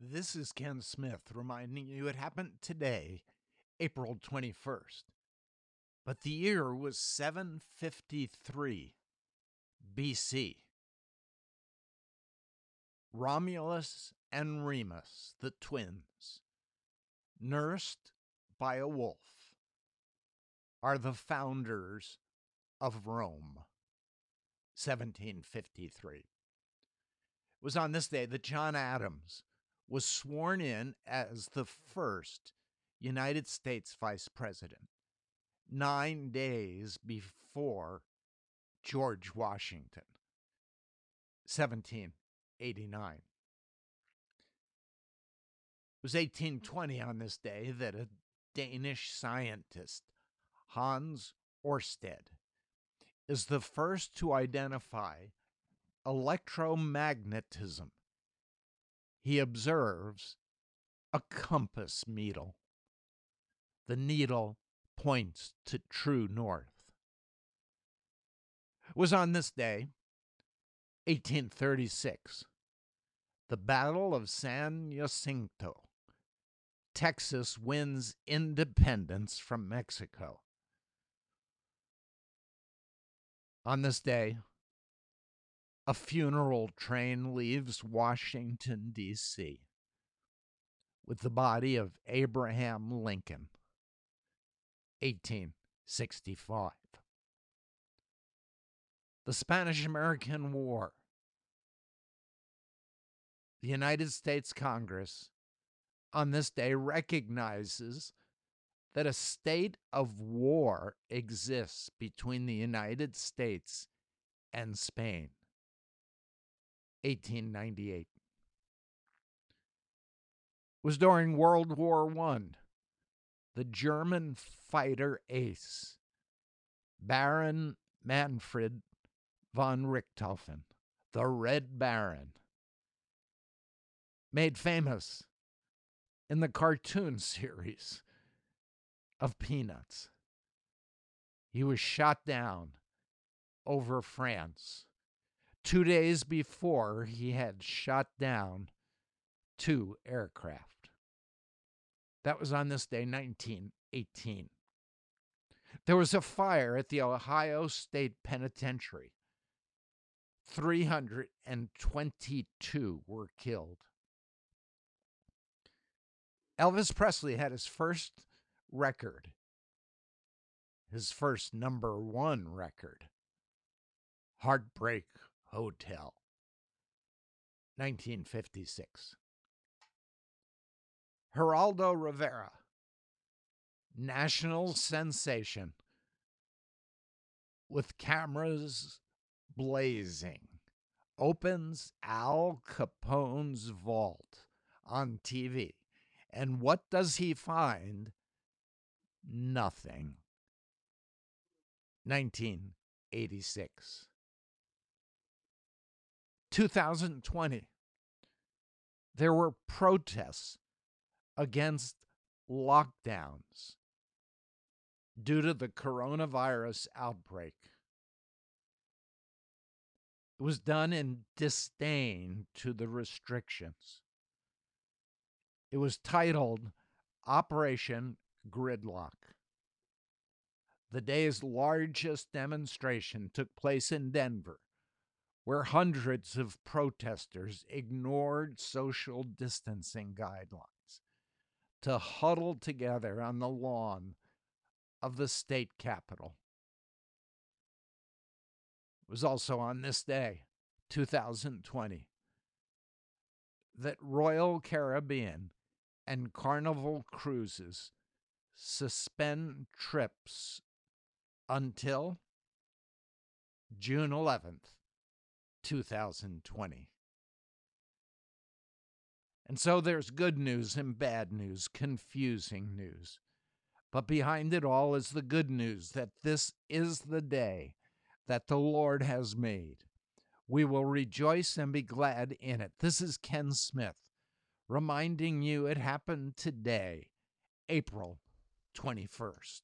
This is Ken Smith reminding you it happened today, April 21st. But the year was 753 BC. Romulus and Remus, the twins, nursed by a wolf, are the founders of Rome. 1753. It was on this day that John Adams was sworn in as the first United States vice president, nine days before George Washington, 1789. It was 1820 on this day that a Danish scientist, Hans Oersted, is the first to identify electromagnetism. He observes a compass needle. The needle points to true north. It was on this day, 1836, the Battle of San Jacinto. Texas wins independence from Mexico. On this day, a funeral train leaves Washington, D.C. with the body of Abraham Lincoln, 1865. The Spanish American War. The United States Congress on this day recognizes that a state of war exists between the United States and Spain. 1898 was during World War I. The German fighter ace, Baron Manfred von Richthofen, the Red Baron, made famous in the cartoon series of peanuts. He was shot down over France. Two days before, he had shot down two aircraft. That was on this day, 1918. There was a fire at the Ohio State Penitentiary. 322 were killed. Elvis Presley had his first record, his first number one record, Heartbreak Hotel, 1956. Geraldo Rivera, national sensation, with cameras blazing, opens Al Capone's vault on TV. And what does he find? Nothing. 1986. 2020. There were protests against lockdowns due to the coronavirus outbreak. It was done in disdain to the restrictions. It was titled Operation Gridlock. The day's largest demonstration took place in Denver, where hundreds of protesters ignored social distancing guidelines to huddle together on the lawn of the state capitol. It was also on this day, 2020, that Royal Caribbean and Carnival Cruises suspend trips until June 11th, 2020. And so there's good news and bad news, confusing news. But behind it all is the good news that this is the day that the Lord has made. We will rejoice and be glad in it. This is Ken Smith reminding you it happened today, April 21st.